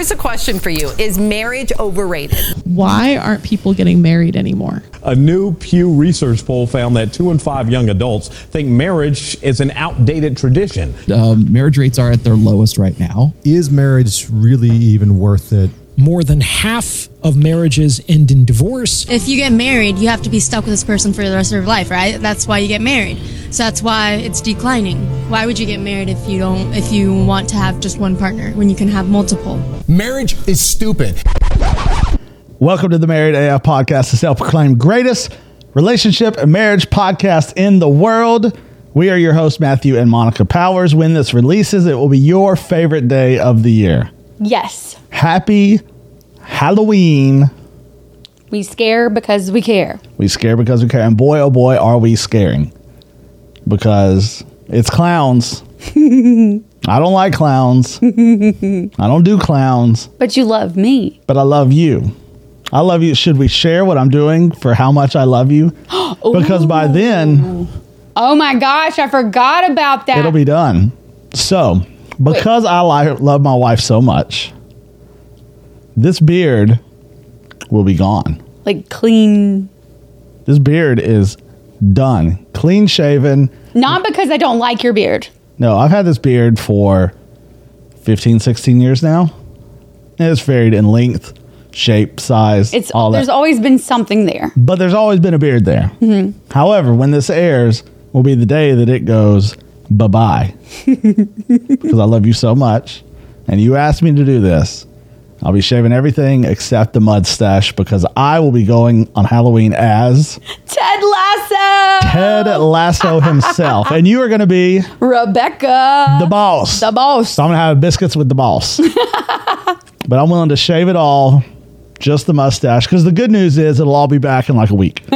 here's a question for you Is marriage overrated? Why aren't people getting married anymore? A new Pew Research poll found that two in five young adults think marriage is an outdated tradition. Um, marriage rates are at their lowest right now. Is marriage really even worth it? More than half of marriages end in divorce. If you get married, you have to be stuck with this person for the rest of your life, right? That's why you get married. So that's why it's declining. Why would you get married if you don't if you want to have just one partner when you can have multiple? Marriage is stupid. Welcome to the Married AF podcast, the self-proclaimed greatest relationship and marriage podcast in the world. We are your hosts, Matthew and Monica Powers. When this releases, it will be your favorite day of the year. Yes. Happy Halloween. We scare because we care. We scare because we care. And boy, oh boy, are we scaring. Because it's clowns. I don't like clowns. I don't do clowns, But you love me. but I love you. I love you. Should we share what I'm doing for how much I love you? Because by then, Oh my gosh, I forgot about that. it'll be done. So, because I li- love my wife so much, this beard will be gone. like clean. This beard is done, clean shaven. Not because I don't like your beard. No, I've had this beard for 15, 16 years now. And it's varied in length, shape, size, It's all there's that. always been something there. but there's always been a beard there. Mm-hmm. However, when this airs, will be the day that it goes bye bye. Because I love you so much. And you asked me to do this. I'll be shaving everything except the mustache because I will be going on Halloween as Ted Lasso. Ted Lasso himself. and you are going to be Rebecca. the boss. The boss. So I'm gonna have biscuits with the boss. but I'm willing to shave it all, just the mustache. Because the good news is it'll all be back in like a week.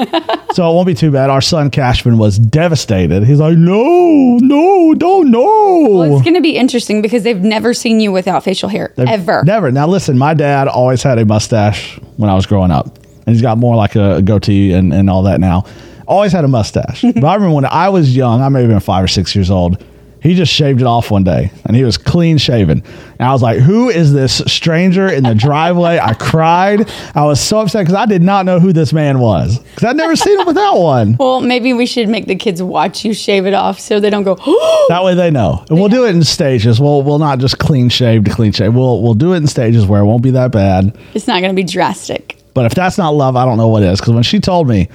so it won't be too bad. Our son Cashman was devastated. He's like, no, no, don't know. Well, it's going to be interesting because they've never seen you without facial hair They've ever. Never. Now listen, my dad always had a mustache when I was growing up. And he's got more like a, goatee and, and all that now. Always had a mustache. but I remember when I was young, I may have been five or six years old. He just shaved it off one day and he was clean shaven. And I was like, who is this stranger in the driveway? I cried. I was so upset because I did not know who this man was because I'd never seen him without one. Well, maybe we should make the kids watch you shave it off so they don't go. That way they know. And we'll do it in stages. We'll, we'll not just clean shave to clean shave. We'll, we'll do it in stages where it won't be that bad. it's not going to be drastic. But if that's not love, I don't know what is. Because when she told me,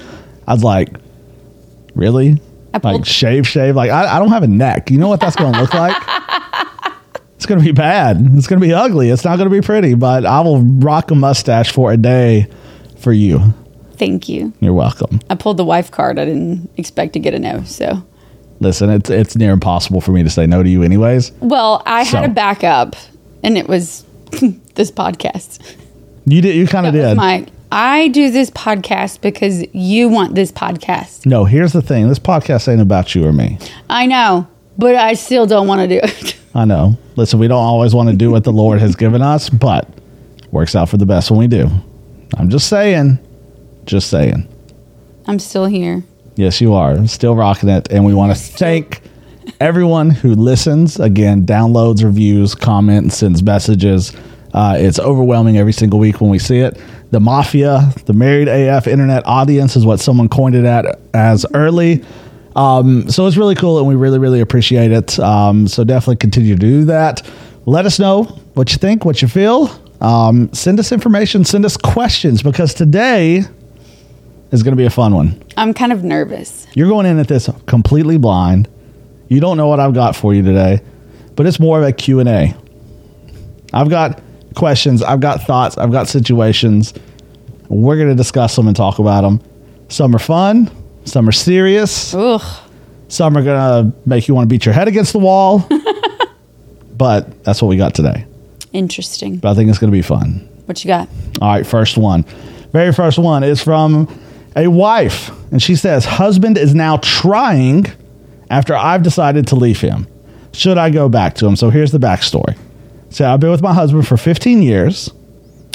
I was like, really? Like shave, shave. Like I, I don't have a neck. You know what that's going to look like? it's going to be bad. It's going to be ugly. It's not going to be pretty. But I will rock a mustache for a day for you. Thank you. You're welcome. I pulled the wife card. I didn't expect to get a no. So, Listen, it's it's near impossible for me to say no to you, anyways. well, I had a backup, and it was this podcast. You did. You kind of did. my. I do this podcast because you want this podcast. no, here's the thing. This podcast ain't about you or me. I know, but I still don't want to do it. I know. Listen, we don't always want to do what the Lord has given us, but works out for the best when we do. I'm just saying. Just saying. I'm still here. Yes, you are. Still rocking it. And we want to thank everyone who listens. Again, downloads, reviews, comments, sends messages. Uh, it's overwhelming every single week when we see it. The Mafia, the Married AF Internet audience is what someone coined it at as early. Um, so it's really cool and we really, really appreciate it. Um, so definitely continue to do that. Let us know what you think, what you feel. Um, send us information, send us questions because today is going to be a fun one. I'm kind of nervous. You're going in at this completely blind. You don't know what I've got for you today, but it's more of a Q&A. I've got questions, I've got thoughts, I've got situations. We're going to discuss them and talk about them. Some are fun, some are serious, Ugh. some are going to make you want to beat your head against the wall. but that's what we got today. Interesting. But I think it's going to be fun. What you got? All right, first one. Very first one is from a wife. And she says, Husband is now trying after I've decided to leave him. Should I go back to him? So here's the backstory. So I've been with my husband for 15 years.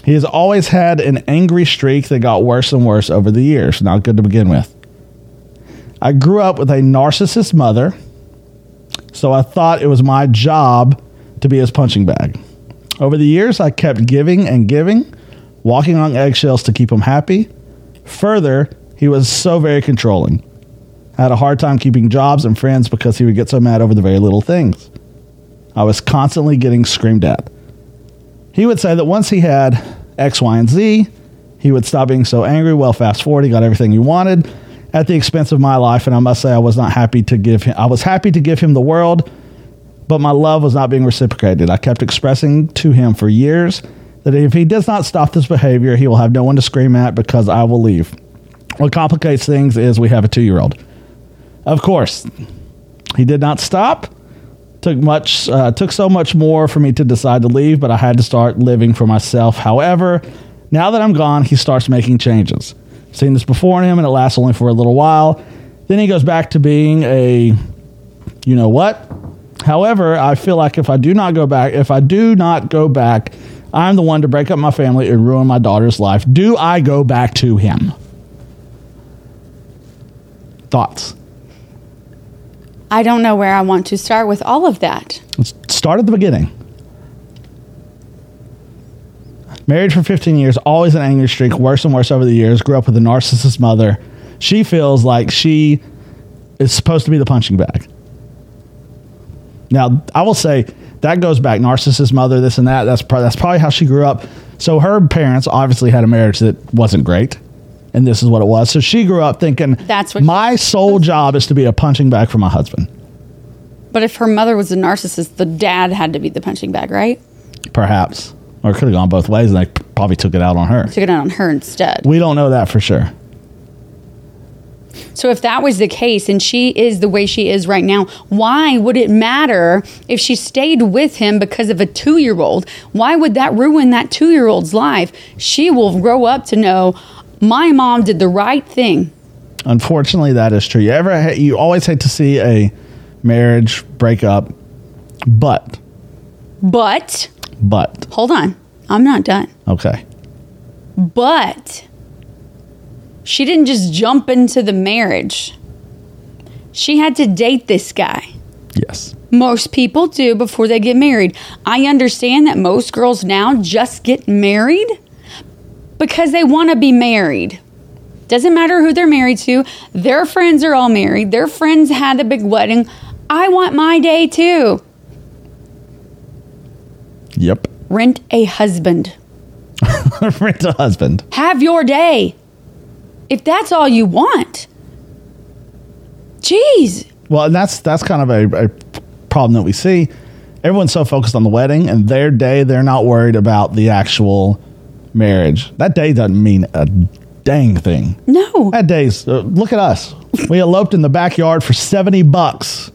He has always had an angry streak that got worse and worse over the years. Not good to begin with. I grew up with a narcissist mother, so I thought it was my job to be his punching bag. Over the years, I kept giving and giving, walking on eggshells to keep him happy. Further, he was so very controlling. I had a hard time keeping jobs and friends because he would get so mad over the very little things. I was constantly getting screamed at. He would say that once he had X, Y, and Z, he would stop being so angry. Well, fast forward, he got everything he wanted at the expense of my life, and I must say I was not happy to give him. I was happy to give him the world, but my love was not being reciprocated. I kept expressing to him for years that if he does not stop this behavior, he will have no one to scream at because I will leave. What complicates things is we have a two-year-old. Of course, he did not stop. Took much, uh, took so much more for me to decide to leave, but I had to start living for myself. However, now that I'm gone, he starts making changes. I've Seen this before in him, and it lasts only for a little while. Then he goes back to being a, you know what? However, I feel like if I do not go back, if I do not go back, I'm the one to break up my family and ruin my daughter's life. Do I go back to him? Thoughts? I don't know where I want to start with all of that. Let's start at the beginning. Married for 15 years, always an angry streak, worse and worse over the years. Grew up with a narcissist mother. She feels like she is supposed to be the punching bag. Now, I will say that goes back narcissist mother, this and that. That's that's probably how she grew up. So her parents obviously had a marriage that wasn't great, and this is what it was. So she grew up thinking That's what- my sole job is to be a punching bag for my husband. But if her mother was a narcissist, the dad had to be the punching bag, right? Perhaps, or it could have gone both ways, and they probably took it out on her. Took it out on her instead. We don't know that for sure. So if that was the case and she is the way she is right now, why would it matter if she stayed with him because of a 2-year-old? Why would that ruin that 2-year-old's life? She will grow up to know my mom did the right thing. Unfortunately, that is true. You ever ha- you always hate to see a marriage break up, but But but hold on. I'm not done. okay, But she didn't just jump into the marriage. She had to date this guy. yes, Most people do before they get married. I understand that most girls now just get married because they want to be married. Doesn't matter who they're married to. Their friends are all married. Their friends had a big wedding. I want my day too. yep. Rent a husband. Rent a husband. Have your day. If that's all you want. Jeez. Well, and that's that's kind of a, a problem that we see. Everyone's so focused on the wedding and their day, they're not worried about the actual marriage. That day doesn't mean a dang thing. No. That day's uh, look at us. We eloped in the backyard for seventy bucks.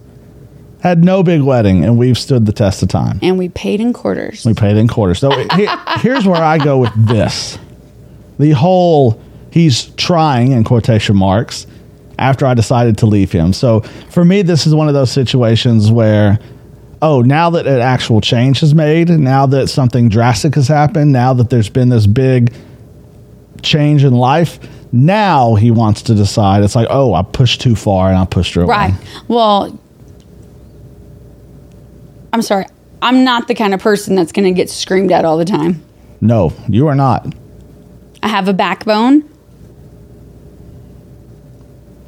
Had no big wedding, and we've stood the test of time. And we paid in quarters. We paid in quarters. So he- here's where I go with this: the whole he's trying in quotation marks after I decided to leave him. So for me, this is one of those situations where. Oh, now that an actual change has made, now that something drastic has happened, now that there's been this big change in life, now he wants to decide. It's like, oh, I pushed too far and I pushed her away. Right. Well, I'm sorry. I'm not the kind of person that's going to get screamed at all the time. No, you are not. I have a backbone.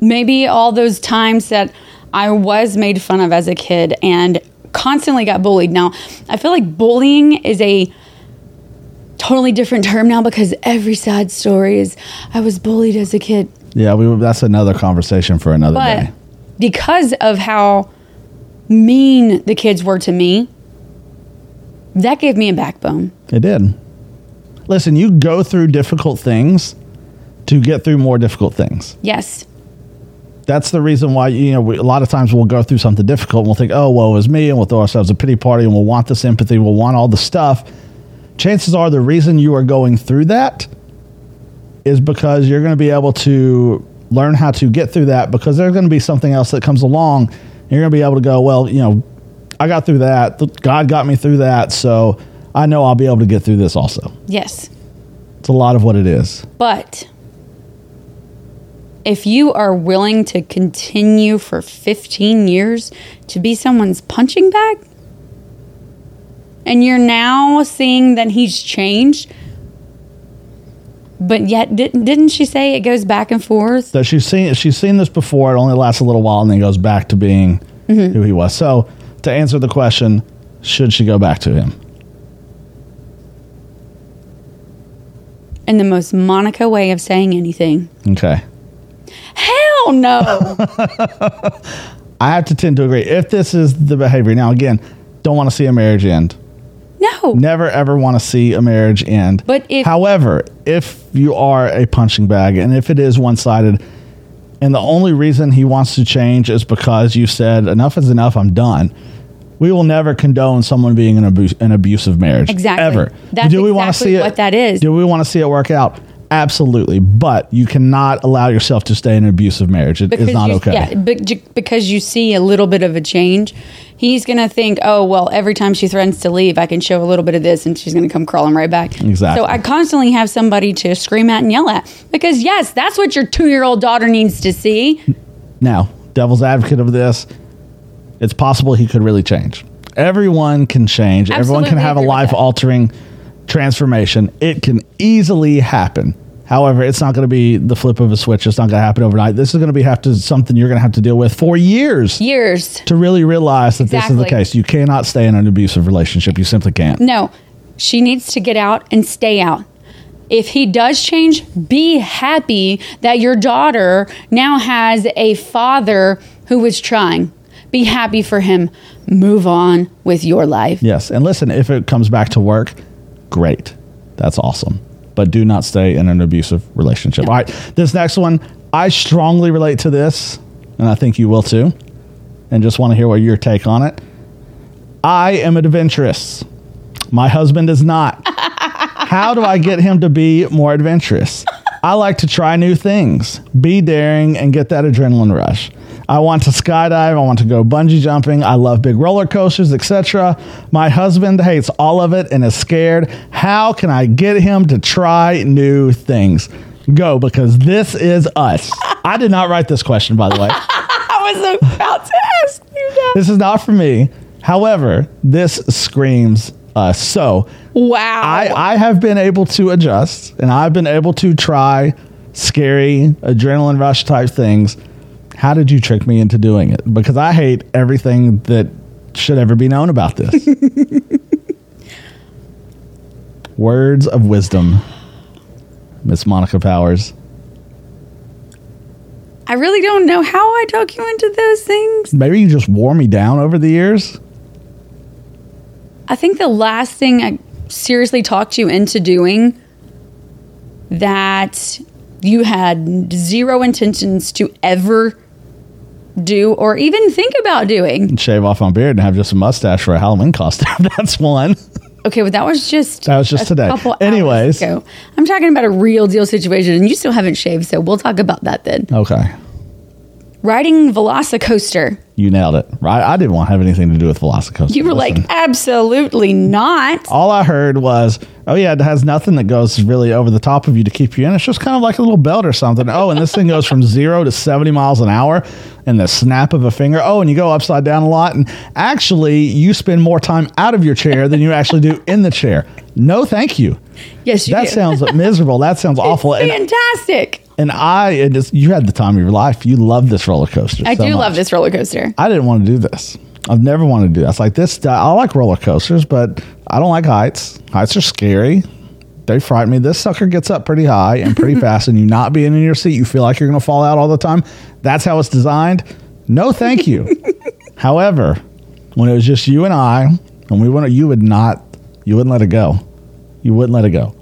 Maybe all those times that I was made fun of as a kid and constantly got bullied. Now, I feel like bullying is a totally different term now because every sad story is I was bullied as a kid. Yeah, we, that's another conversation for another But day. because of how mean the kids were to me, that gave me a backbone. It did. Listen, you go through difficult things to get through more difficult things. Yes. That's the reason why you know we, a lot of times we'll go through something difficult and we'll think, "Oh, woe is me," and we'll throw ourselves a pity party and we'll want the sympathy, we'll want all the stuff. Chances are the reason you are going through that is because you're going to be able to learn how to get through that because there's going to be something else that comes along. And you're going to be able to go, well, you know, I got through that. God got me through that, so I know I'll be able to get through this also. Yes. It's a lot of what it is. But if you are willing to continue for 15 years to be someone's punching bag, and you're now seeing that he's changed. But yet, didn't didn't she say it goes back and forth? that she's seen she's seen this before. It only lasts a little while and then goes back to being Mm-hmm. who he was. So to answer the question, should she go back to him? In the most Monica way of saying anything. Okay. Hell no. I have to tend to agree. If this is the behavior, now again, don't want to see a marriage end. no. Never ever want to see a marriage end. But if- however, if you are a punching bag and if it is one sided, and the only reason he wants to change is because you said enough is enough, I'm done. We will never condone someone being in abuse, an abusive marriage. Exactly. Ever. That's do we want to see it? what that is. Do we want to see it work out? Absolutely. But you cannot allow yourself to stay in an abusive marriage. It is not you, okay. Yeah, but because you see a little bit of a change, he's gonna think, oh well, every time she threatens to leave, I can show a little bit of this, and she's gonna come crawling right back. Exactly. So I constantly have somebody to scream at and yell at because yes, that's what your two-year-old daughter needs to see. Now, devil's advocate of this, it's possible he could really change. Everyone can change. Everyone can have a life altering transformation. It can easily happen. However, it's not going to be the flip of a switch. It's not going to happen overnight. This is going to be have to something you're going to have to deal with for years Years. to really realize that this is the case. You cannot stay in an abusive relationship. You simply can't. No, she needs to get out and stay out. If he does change, be happy that your daughter now has a father who was trying. Be happy for him. Move on with your life. Yes. And listen, if it comes back to work, great. That's awesome. But do not stay in an abusive relationship. All right. This next one, I strongly relate to this, and I think you will too. And just want to hear what your take on it. I am an adventurous. My husband is not. How do I get him to be more adventurous? I like to try new things, be daring, and get that adrenaline rush. I want to skydive. I want to go bungee jumping. I love big roller coasters, etc. My husband hates all of it and is scared. How can I get him to try new things? Go because this is us. I did not write this question, by the way. I was about to ask you that. This is not for me. However, this screams us. So Wow. I, I have been able to adjust and I've been able to try scary adrenaline rush type things. How did you trick me into doing it? Because I hate everything that should ever be known about this. Words of wisdom, Miss Monica Powers. I really don't know how I talk you into those things. Maybe you just wore me down over the years. I think the last thing I seriously talked you into doing that you had zero intentions to ever do or even think about doing. Shave off my beard and have just a mustache for a Halloween costume. That's one. Okay, but that was just That was just a today. couple hours Anyways. ago. I'm talking about a real deal situation, and you still haven't shaved, so we'll talk about that then. Okay. Riding Velocicoaster. You nailed it. Right? I didn't want to have anything to do with Velocicoaster. You were Listen. like, absolutely not. all I heard was, oh yeah, it has nothing that goes really over the top of you to keep you in. It's just kind of like a little belt or something. Oh, and this thing goes from zero to 70 miles an hour in the snap of a finger. Oh, and you go upside down a lot. And actually, you spend more time out of your chair than you actually do in the chair. No, thank you. Yes, you That do. sounds miserable. That sounds awful. And, fantastic. And I, it just, you had the time of your life. You love this roller coaster. I so do much. love this roller coaster. I didn't want to do this. I've never wanted to do this. Like this, I like roller coasters, but I don't like heights. Heights are scary. They frighten me. This sucker gets up pretty high and pretty fast, and you not being in your seat, you feel like you're going to fall out all the time. That's how it's designed. No, thank you. However, when it was just you and I, and we went, you would not, you wouldn't let it go. You wouldn't let it go.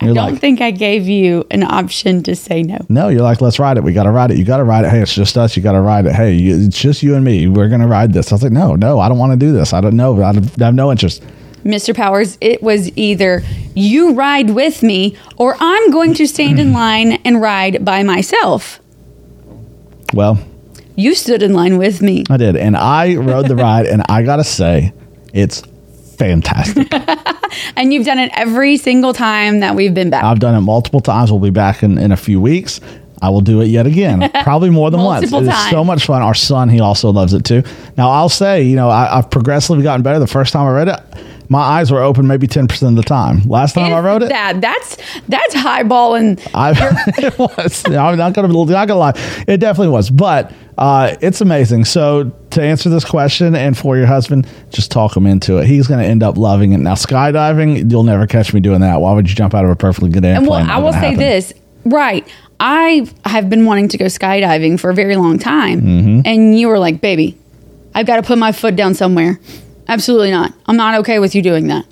I You're don't like, think I gave you an option to say no. no, you're like, let's ride it. We got to ride it. You got to ride it. Hey, it's just us. You got to ride it. Hey, you, it's just you and me. We're going to ride this. I was like, no, no, I don't want to do this. I don't know. I, don't- I have no interest. Mr. Powers, it was either you ride with me or I'm going to stand in line and ride by myself. Well, You stood in line with me. I did. And I rode the ride, and I got to say, it's fantastic. And you've done it every single time that we've been back. I've done it multiple times. We'll be back in, in a few weeks. I will do it yet again, probably more than once. It Multiple so much fun. Our son, he also loves it too. Now, I'll say, you know, I, I've progressively gotten better. The first time I read it, my eyes were open maybe 10% of the time. Last time I wrote it, That that's that's highballing. I, it was. I'm not gonna not gonna lie. It definitely was, but uh, it's amazing. So to answer this question, and for your husband, just talk him into it. He's gonna end up loving it. Now skydiving, you'll never catch me doing that. Why would you jump out of a perfectly good airplane? And well, I will say happen. this. Right. I have been wanting to go skydiving for a very long time. Mm-hmm. And you were like, baby, I've got to put my foot down somewhere. Absolutely not. I'm not okay with you doing that.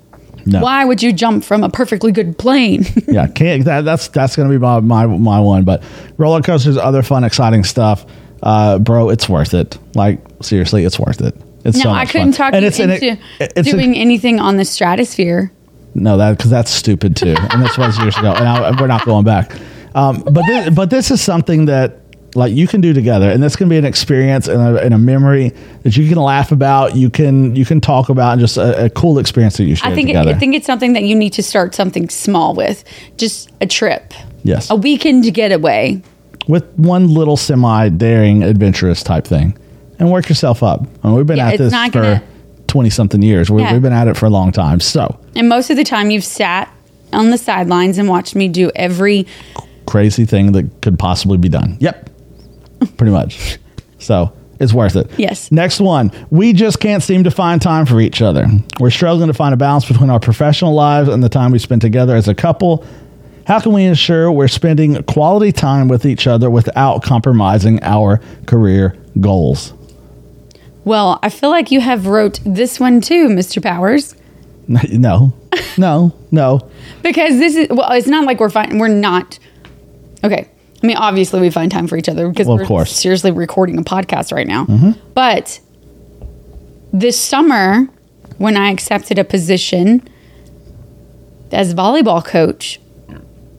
No. Why would you jump from a perfectly good plane? yeah, can't that, that's that's gonna be my, my my one. But roller coasters, other fun, exciting stuff, uh, bro. It's worth it. Like seriously, it's worth it. It's no, so I couldn't fun. talk And you it's into it's a- doing anything on the stratosphere. No, that because that's stupid too, and this was years ago, and I, we're not going back. Um, but this, but this is something that like you can do together, and this can be an experience and a, and a memory that you can laugh about, you can you can talk about, and just a, a cool experience that you share I think it, together. I think it's something that you need to start something small with, just a trip, yes, a weekend getaway. with one little semi daring, adventurous type thing, and work yourself up. I mean, we've been Yeah, at this for gonna- twenty something years. We, Yeah. We've been at it for a long time, so And most of the time, you've sat on the sidelines and watched me do every crazy thing that could possibly be done. Yep. Pretty much. So it's worth it. Yes. Next one. We just can't seem to find time for each other. We're struggling to find a balance between our professional lives and the time we spend together as a couple. How can we ensure we're spending quality time with each other without compromising our career goals? Well, I feel like you have wrote this one too, Mr. Powers, No, no, no. because this is well, it's not like we're fine. We're not. Okay, I mean, obviously we find time for each other because Well, we're course. Mm-hmm. seriously recording a podcast right now. But this summer, when I accepted a position as volleyball coach,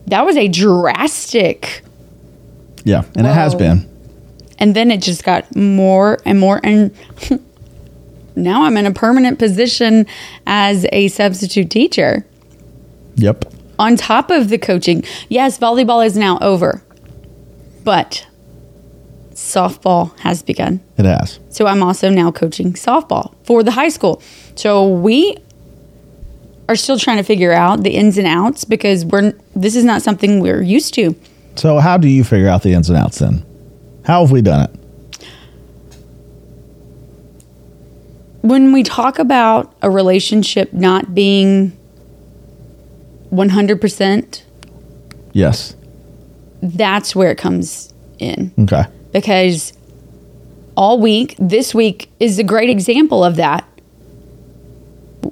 that was a drastic Yeah, and it has been. and then it just got more and more and now i'm in a permanent position as a substitute teacher Yep. on top of the coaching yes volleyball is now over but softball has begun It has. so i'm also now coaching softball for the high school so we are still trying to figure out the ins and outs because we're this is not something we're used to So, how do you figure out the ins and outs then? How have we done it? when we talk about a relationship not being 100%, Yes. That's where it comes in. Okay. Because all week, this week is a great example of that.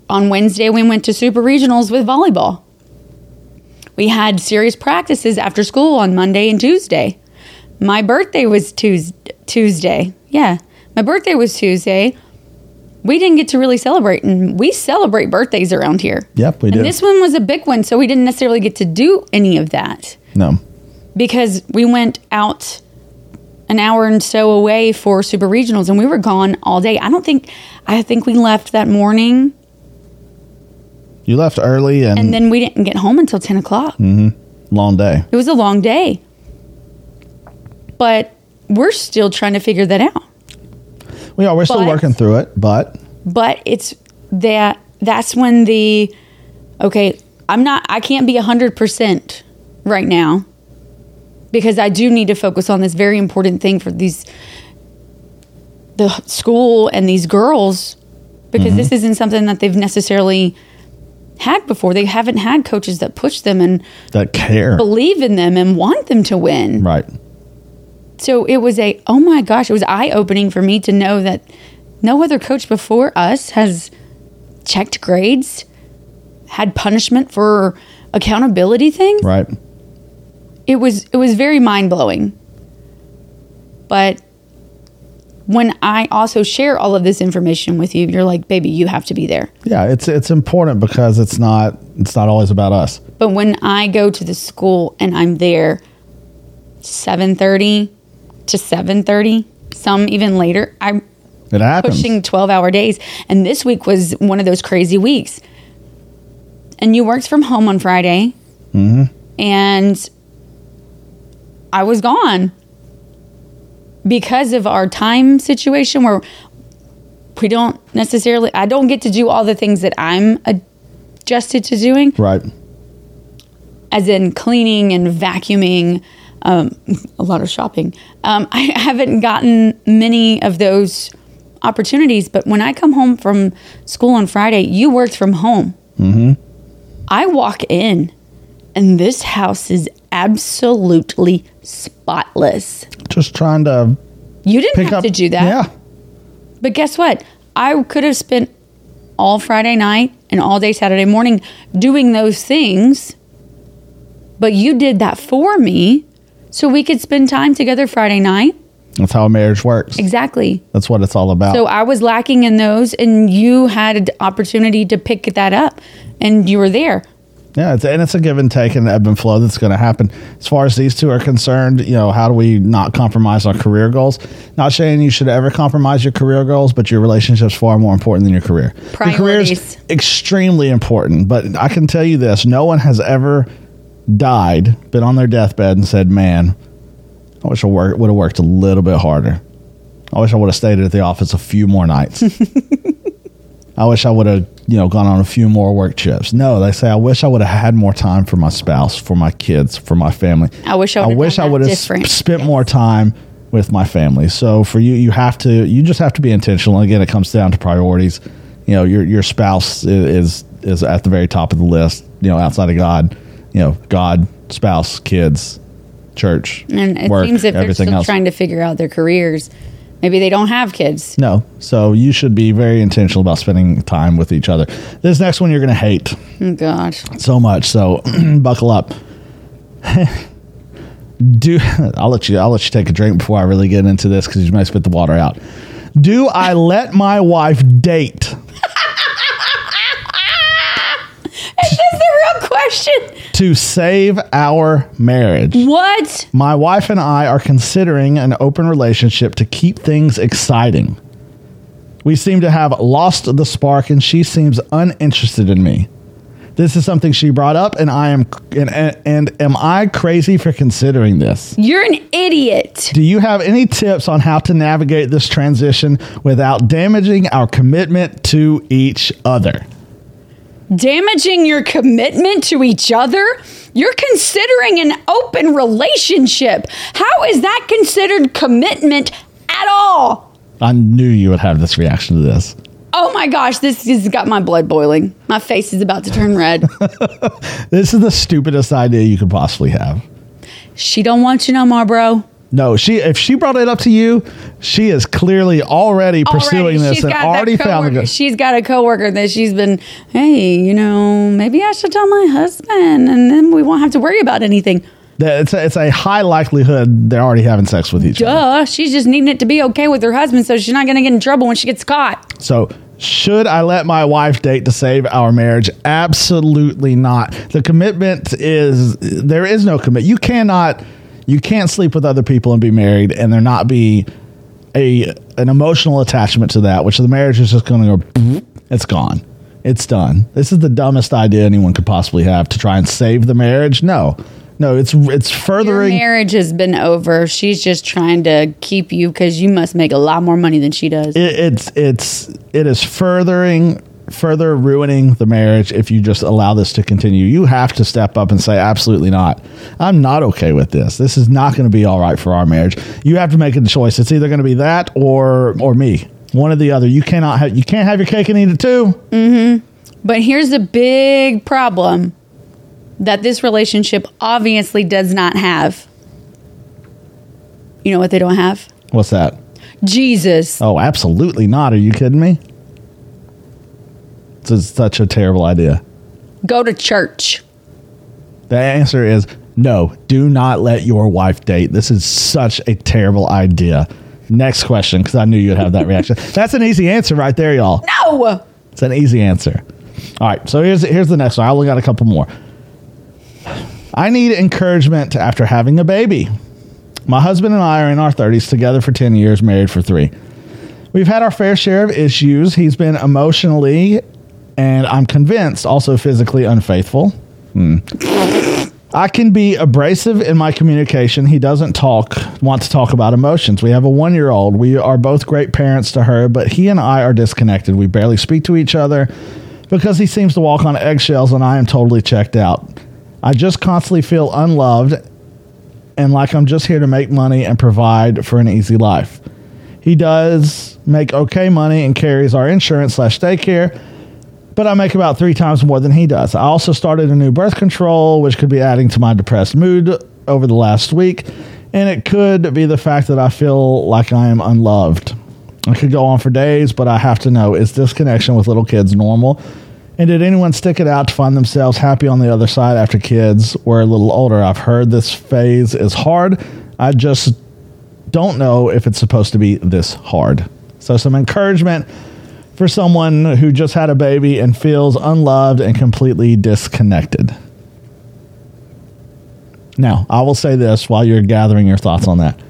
On Wednesday, we went to super regionals with volleyball. We had serious practices after school on Monday and Tuesday. My birthday was Tues- Tuesday. Yeah, my birthday was Tuesday. We didn't get to really celebrate, and we celebrate birthdays around here. Yep, we and this one was a big one, so we didn't necessarily get to do any of that No. Because we went out an hour and so away for super regionals and we were gone all day. I don't think I think we left that morning You left early and, and then we didn't get home until ten o'clock. Mm-hmm. long day. It was a long day. But we're still trying to figure that out. We are. We're still But- working through it, but But it's that that's when the okay, I'm not I can't be 100% right now because I do need to focus on this very important thing for these the school and these girls because this mm-hmm. isn't something that they've necessarily had before. They haven't had coaches that push them and that care. believe in them and want them to win. Right. So it was a oh my gosh, it was eye opening for me to know that no other coach before us has checked grades, had punishment for accountability things. Right. It was it was very mind blowing. But when I also share all of this information with you, you're like, baby, you have to be there. Yeah, it's it's important because it's not it's not always about us. But when I go to the school and I'm there 7:30 to 7:30, some even later, I'm It happens. pushing 12-hour days and this week was one of those crazy weeks. And you worked from home on Friday. Mm-hmm. And I was gone because of our time situation where we don't necessarily, I don't get to do all the things that I'm adjusted to doing, Right. as in cleaning and vacuuming, um, a lot of shopping. Um, I haven't gotten many of those opportunities, but when I come home from school on Friday, you worked from home. Mm-hmm. I walk in and this house is absolutely spotless. Just trying to You didn't pick have up to do that. Yeah. But guess what? I could have spent all Friday night and all day Saturday morning doing those things. But you did that for me so we could spend time together Friday night. That's how a marriage works. Exactly. That's what it's all about. So I was lacking in those and you had an opportunity to pick that up and you were there. Yeah, it's, and it's a give and take and ebb and flow that's going to happen. As far as these two are concerned, you know, how do we not compromise our career goals? Not saying you should ever compromise your career goals, but your relationship's far more important than your career. Priorities. Your career's Priorities. extremely important, but I can tell you this: no one has ever died, been on their deathbed, and said, "Man, I wish I work, would have worked a little bit harder. I wish I would have stayed at the office a few more nights." I wish I would have, you know, gone on a few more work trips. No, they say I wish I would have had more time for my spouse, for my kids, for my family. I wish I I wish I would have different. spent more time with my family. So for you, you have to, you just have to be intentional. Again, it comes down to priorities. You know, your your spouse is is at the very top of the list. You know, outside of God, you know, God, spouse, kids, church, And it work, seems if they're everything still else. trying to figure out their careers, maybe they don't have kids. No. So you should be very intentional about spending time with each other. This next one you're going to hate Oh, gosh. so much. So buckle up. Do I'll let you I'll let you take a drink before I really get into this because you might spit the water out. Do I let my wife date Is this the real question? To save our marriage? What? My wife and I are considering an open relationship to keep things exciting. We seem to have lost the spark, and she seems uninterested in me. This is something she brought up, and I am and, and, and am I crazy for considering this? You're an idiot. Do you have any tips on how to navigate this transition without damaging our commitment to each other? Damaging your commitment to each other? You're considering an open relationship. How is that considered commitment at all? I knew you would have this reaction to this. Oh my gosh, this has got my blood boiling. My face is about to turn red. This is the stupidest idea you could possibly have. she don't want you no more, bro. No, she if she brought it up to you, she is clearly already pursuing Already, this and already found good. She's got a coworker that she's been, hey, you know, maybe I should tell my husband, and then we won't have to worry about anything. that It's a, it's a high likelihood they're already having sex with each other. She's just needing it to be okay with her husband, so she's not going to get in trouble when she gets caught. So, should I let my wife date to save our marriage? Absolutely not. The commitment is there is no commit. You cannot you can't sleep with other people and be married and there not be a an emotional attachment to that, which the marriage is just going to go it's gone. It's done. This is the dumbest idea anyone could possibly have to try and save the marriage. No. No, it's it's Your furthering marriage has been over. She's just trying to keep you because you must make a lot more money than she does. it, it's it's it is furthering further ruining the marriage if you just allow this to continue. You have to step up and say absolutely not. I'm not okay with this. This is not going to be all right for our marriage. You have to make a choice. It's either going to be that or or me. One or the other. You cannot have you can't have your cake and eat it too. Mm-hmm. But here's the big problem that this relationship obviously does not have. You know what they don't have? what's that? Jesus. oh absolutely not. Are you kidding me is such a terrible idea Go to church. The answer is no. Do not let your wife date. This is such a terrible idea. Next question, because I knew you'd have that reaction. That's an easy answer right there, y'all. No. It's an easy answer. All right, so here's here's the next one. I only got a couple more. I need encouragement after having a baby. My husband and I are in our 30s, together for 10 years, married for three. We've had our fair share of issues. He's been emotionally and I'm convinced also physically unfaithful. Hmm. I can be abrasive in my communication. He doesn't talk, want to talk about emotions. We have a one year old. We are both great parents to her, but he and I are disconnected. We barely speak to each other because he seems to walk on eggshells and I am totally checked out. I just constantly feel unloved and like I'm just here to make money and provide for an easy life. He does make okay money and carries our insurance slash daycare, but I make about three times more than he does. I also started a new birth control, which could be adding to my depressed mood over the last week, and it could be the fact that I feel like I am unloved. I could go on for days, but I have to know is this connection with little kids normal? And did anyone stick it out to find themselves happy on the other side after kids were a little older? I've heard this phase is hard. I just don't know if it's supposed to be this hard. So, some encouragement for someone who just had a baby and feels unloved and completely disconnected. Now, I will say this while you're gathering your thoughts on that.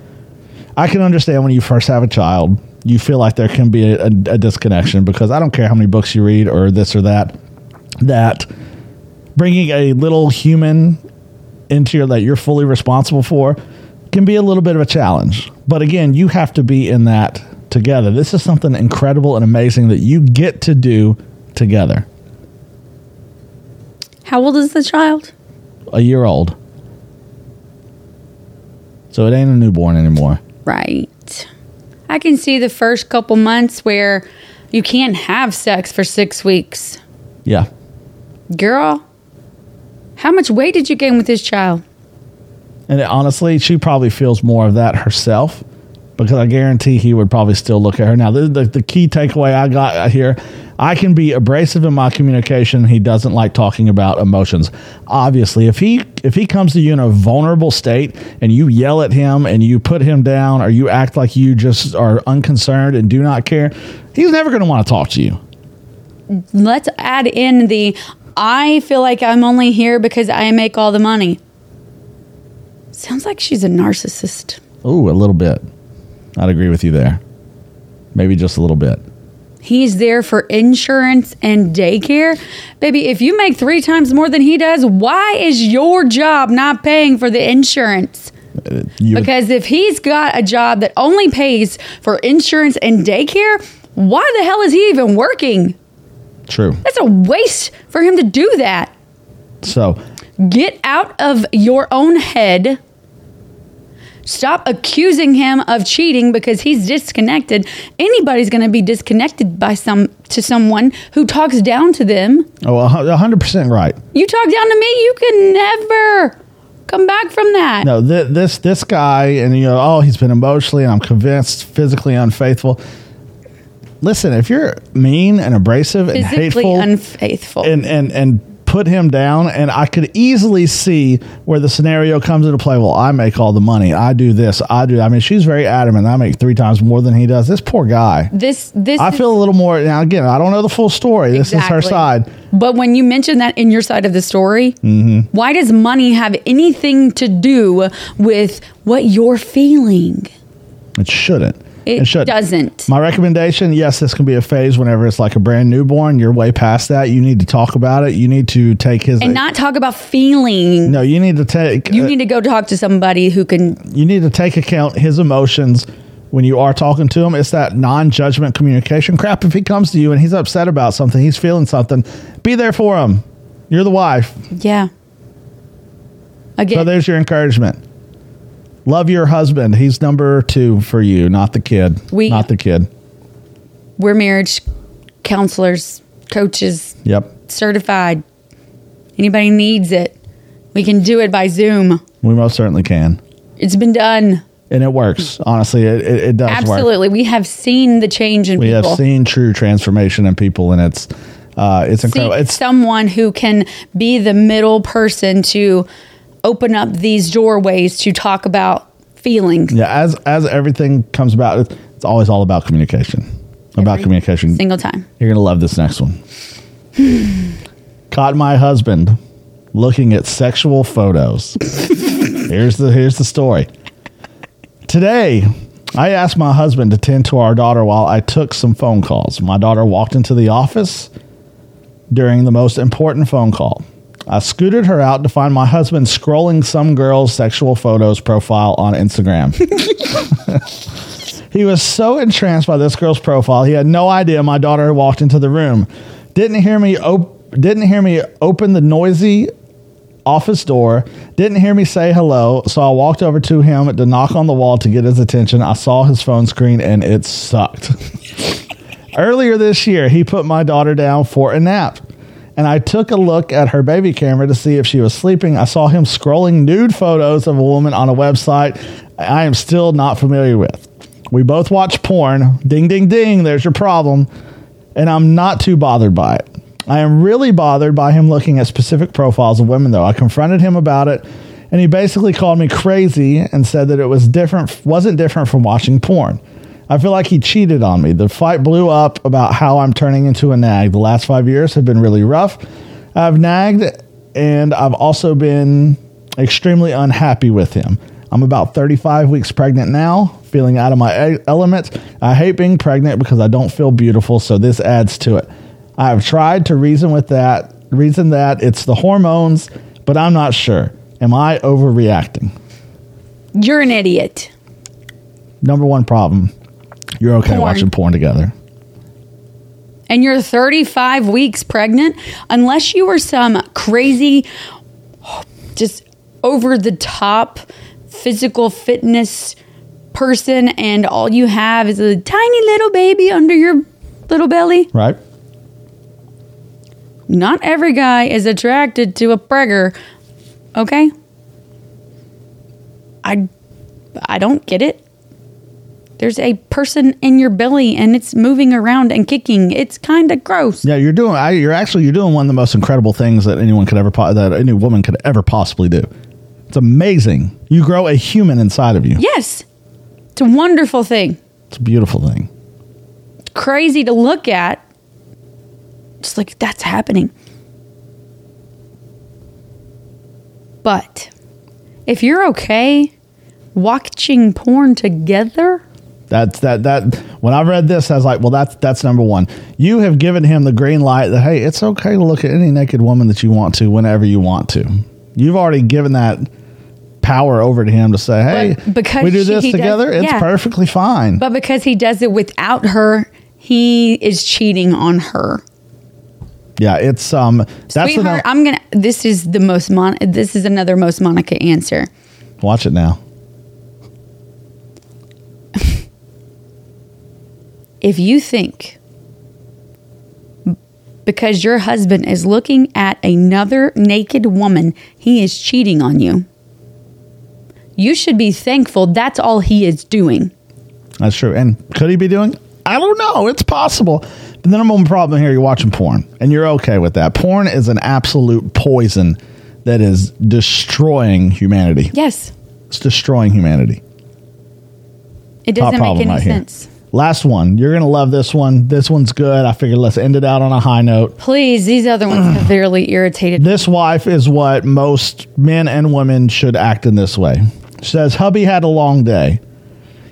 I can understand when you first have a child, you feel like there can be a, a, disconnection because I don't care how many books you read or this or that, that bringing a little human into your that you're fully responsible for can be a little bit of a challenge. But again, you have to be in that together. This is something incredible and amazing that you get to do together. How old is the child? A year old. So it ain't a newborn anymore. Right. I can see the first couple months where you can't have sex for six weeks. Yeah. Girl, how much weight did you gain with this child? And honestly, she probably feels more of that herself because I guarantee he would probably still look at her. Now, the, the, the key takeaway I got here I can be abrasive in my communication. He doesn't like talking about emotions. Obviously, if he if he comes to you in a vulnerable state and you yell at him and you put him down or you act like you just are unconcerned and do not care, he's never going to want to talk to you. Let's add in the I feel like I'm only here because I make all the money. Sounds like she's a narcissist. Oh, a little bit. I'd agree with you there. Maybe just a little bit. He's there for insurance and daycare. Baby, if you make three times more than he does, why is your job not paying for the insurance? You- Because if he's got a job that only pays for insurance and daycare, why the hell is he even working? True. That's a waste for him to do that. So, Get out of your own head. Stop accusing him of cheating because he's disconnected. Anybody's going to be disconnected by some to someone who talks down to them. oh, a 100% right. You talk down to me, you can never come back from that. No, th- this this guy, and you know, oh, he's been emotionally, and I'm convinced physically unfaithful. Listen, if you're mean and abrasive and hateful, unfaithful. and and and put him down, and I could easily see where the scenario comes into play. Well, I make all the money. I do this. I do. I mean, she's very adamant. I make three times more than he does. This poor guy. this this I is- feel a little more. Now, again, I don't know the full story. This is her side. But when you mention that in your side of the story, Mm-hmm. why does money have anything to do with what you're feeling? It shouldn't. It shouldn't. doesn't. My recommendation, yes, this can be a phase whenever it's like a brand newborn. You're way past that. You need to talk about it. You need to take his. And not talk about feeling. no, you need to take. You uh, need to go talk to somebody who can. you need to take account his emotions when you are talking to him. It's that non-judgment communication crap. If he comes to you and he's upset about something, he's feeling something, be there for him. You're the wife. Yeah. Again. So there's your encouragement. Love your husband. He's number two for you, not the kid. We- not the kid. we're marriage counselors, coaches, Yep. certified. Anybody needs it, we can do it by Zoom. We most certainly can. It's been done. And it works. Honestly, it, it, it does work. Absolutely. We have seen the change in We people. We have seen true transformation in people, and it's uh, it's incredible. Seek It's someone who can be the middle person to open up these doorways to talk about feelings. yeah, as as everything comes about, it's, always all about communication. About communication. Single time. You're gonna love this next one. Caught my husband looking at sexual photos. here's the here's the story. Today, I asked my husband to tend to our daughter while I took some phone calls. My daughter walked into the office during the most important phone call. I scooted her out to find my husband scrolling some girl's sexual photos profile on Instagram. he was so entranced by this girl's profile, he had no idea my daughter walked into the room. Didn't hear me op- didn't hear me open the noisy office door, didn't hear me say hello, so I walked over to him to knock on the wall to get his attention. I saw his phone screen and it sucked. Earlier this year, he put my daughter down for a nap. And I took a look at her baby camera to see if she was sleeping. I saw him scrolling nude photos of a woman on a website I am still not familiar with. We both watch porn. Ding, ding, ding. There's your problem. And I'm not too bothered by it. I am really bothered by him looking at specific profiles of women, though. I confronted him about it, and he basically called me crazy and said that it was different, wasn't different from watching porn. I feel like he cheated on me. The fight blew up about how I'm turning into a nag. The last five years have been really rough. I've nagged, and I've also been extremely unhappy with him. I'm about 35 weeks pregnant now, feeling out of my element. I hate being pregnant because I don't feel beautiful, so this adds to it. I have tried to reason with that, reason that it's the hormones, but I'm not sure. Am I overreacting? You're an idiot. Number one problem you're okay Porn. watching porn together. and you're 35 weeks pregnant, unless you were some crazy, just over the top physical fitness person, and all you have is a tiny little baby under your little belly, Right? not every guy is attracted to a pregger. Okay? I I don't get it. There's a person in your belly and it's moving around and kicking. It's kind of gross. Yeah, you're doing. I, you're actually you're doing one of the most incredible things that anyone could ever po- that any woman could ever possibly do. It's amazing. You grow a human inside of you. Yes. It's a wonderful thing. It's a beautiful thing. Crazy to look at. Just like that's happening. But if you're okay watching porn together, That's that that when I read this, I was like, well, that's that's number one. You have given him the green light that hey, it's okay to look at any naked woman that you want to whenever you want to. You've already given that power over to him to say, hey, But because we do she- this he does- together, it's yeah. perfectly fine. but because he does it without her, he is cheating on her. yeah, it's um that's the Sweetheart, no- I'm gonna. This is the most mon. This is another most Monica answer. watch it now. If you think because your husband is looking at another naked woman, he is cheating on you. You should be thankful that's all he is doing. That's true. And could he be doing? I don't know. It's possible. But then the number one problem here, you're watching porn, and you're okay with that. Porn is an absolute poison that is destroying humanity. Yes, It's destroying humanity. it doesn't make any right here. Last one. You're gonna love this one. This one's good. I figured let's end it out on a high note. Please, these other ones have really irritated. This wife is what most men and women should act in this way. She says, Hubby had a long day.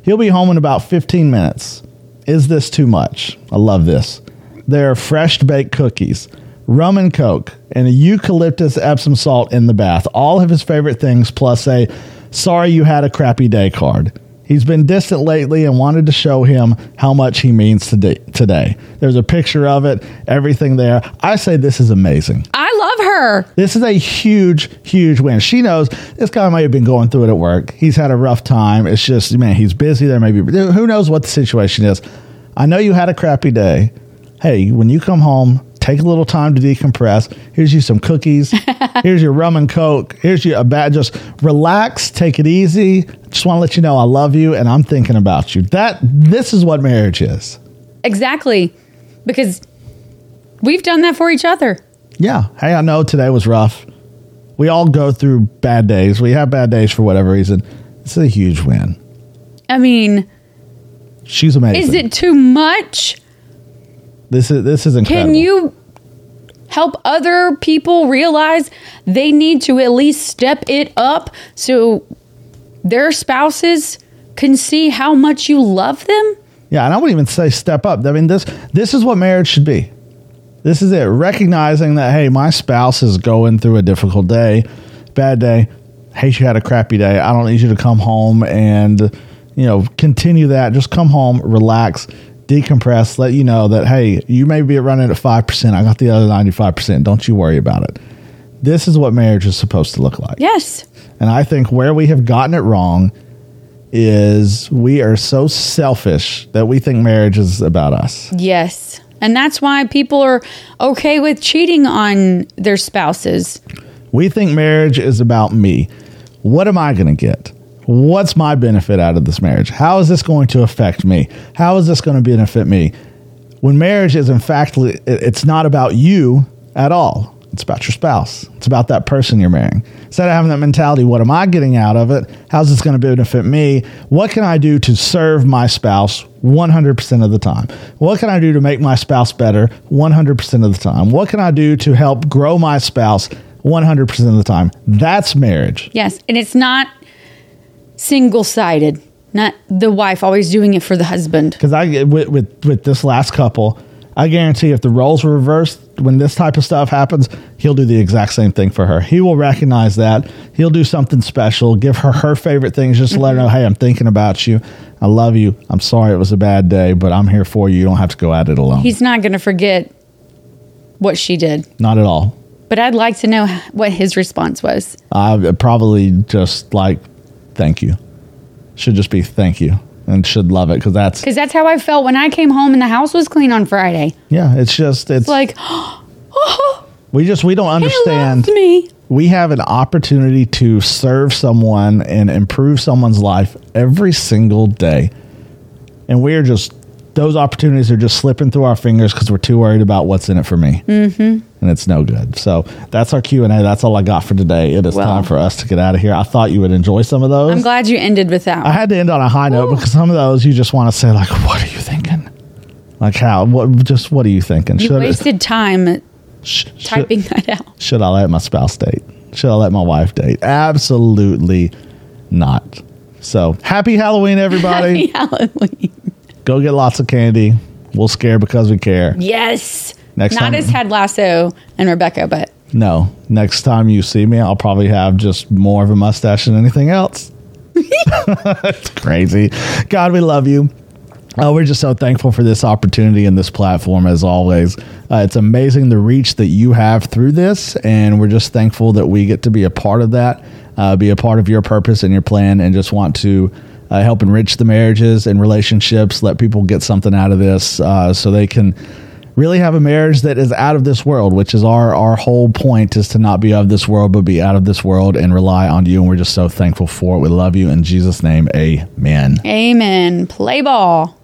He'll be home in about 15 minutes. Is this too much? I love this. There are fresh baked cookies, rum and coke, and a eucalyptus Epsom salt in the bath. All of his favorite things, plus a sorry you had a crappy day card. He's been distant lately and wanted to show him how much he means today. today. There's a picture of it, everything there. I say this is amazing. I love her. This is a huge, huge win. She knows this guy might have been going through it at work. He's had a rough time. It's just, man, he's busy. There may be, who knows what the situation is. I know you had a crappy day. Hey, when you come home, take a little time to decompress. Here's you some cookies. Here's your rum and coke. Here's you a bad, just relax, take it easy. Just want to let you know I love you and I'm thinking about you. That, this is what marriage is. Exactly. Because we've done that for each other. Yeah. Hey, I know today was rough. We all go through bad days. We have bad days for whatever reason. This is a huge win. I mean, She's amazing. is it too much? This is this is incredible. Can you help other people realize they need to at least step it up so their spouses can see how much you love them? Yeah, and I wouldn't even say step up. I mean this this is what marriage should be. This is it. Recognizing that, hey, my spouse is going through a difficult day, bad day. Hey, you had a crappy day. I don't need you to come home and, you know, continue that. Just come home, relax, decompress, let you know that, hey, you may be running at 5%. I got the other 95%. Don't you worry about it. This is what marriage is supposed to look like. Yes. And I think where we have gotten it wrong is we are so selfish that we think marriage is about us. Yes. And that's why people are okay with cheating on their spouses. We think marriage is about me. What am I going to get? What's my benefit out of this marriage? How is this going to affect me? How is this going to benefit me? When marriage is, in fact, it's not about you at all. It's about your spouse. It's about that person you're marrying. Instead of having that mentality, what am I getting out of it? How's this going to benefit me? What can I do to serve my spouse 100% of the time? What can I do to make my spouse better 100% of the time? What can I do to help grow my spouse 100% of the time? That's marriage. Yes. And it's not single sided, not the wife always doing it for the husband. Because I with, with with this last couple, I guarantee if the roles were reversed, when this type of stuff happens, he'll do the exact same thing for her. He will recognize that. He'll do something special, give her her favorite things, just to let her know, hey, I'm thinking about you. I love you. I'm sorry it was a bad day, but I'm here for you. You don't have to go at it alone. He's not going to forget what she did. Not at all. But I'd like to know what his response was. I probably just like, thank you. Should just be thank you and should love it because that's Because that's how I felt when I came home and the house was clean on Friday. yeah. It's just it's It's like, oh, we just we don't understand. me. we have an opportunity to serve someone and improve someone's life every single day. And we're just, those opportunities are just slipping through our fingers because we're too worried about what's in it for me. Mm-hmm. And it's no good. So that's our Q&A. That's all I got for today. It is Well. time for us to get out of here. I thought you would enjoy some of those. I'm glad you ended with that. I had to end on a high note because some of those you just want to say like, what are you thinking? Like how, what, just what are you thinking? you Should, wasted time sh- should, typing that out. should I let my spouse date? Should I let my wife date? Absolutely not. So happy Halloween, everybody. Happy Halloween. Go get lots of candy. We'll scare because we care. Yes. Next Not time- as Ted Lasso and Rebecca, but No, next time you see me, I'll probably have just more of a mustache than anything else. it's crazy. God, we love you. Uh, we're just so thankful for this opportunity and this platform, as always. Uh, it's amazing the reach that you have through this, and we're just thankful that we get to be a part of that, uh, be a part of your purpose and your plan, and just want to uh, help enrich the marriages and relationships, let people get something out of this uh, so they can really have a marriage that is out of this world, which is our our whole point is to not be of this world, but be out of this world and rely on you. And we're just so thankful for it. We love you in Jesus' name. Amen. amen. Play ball.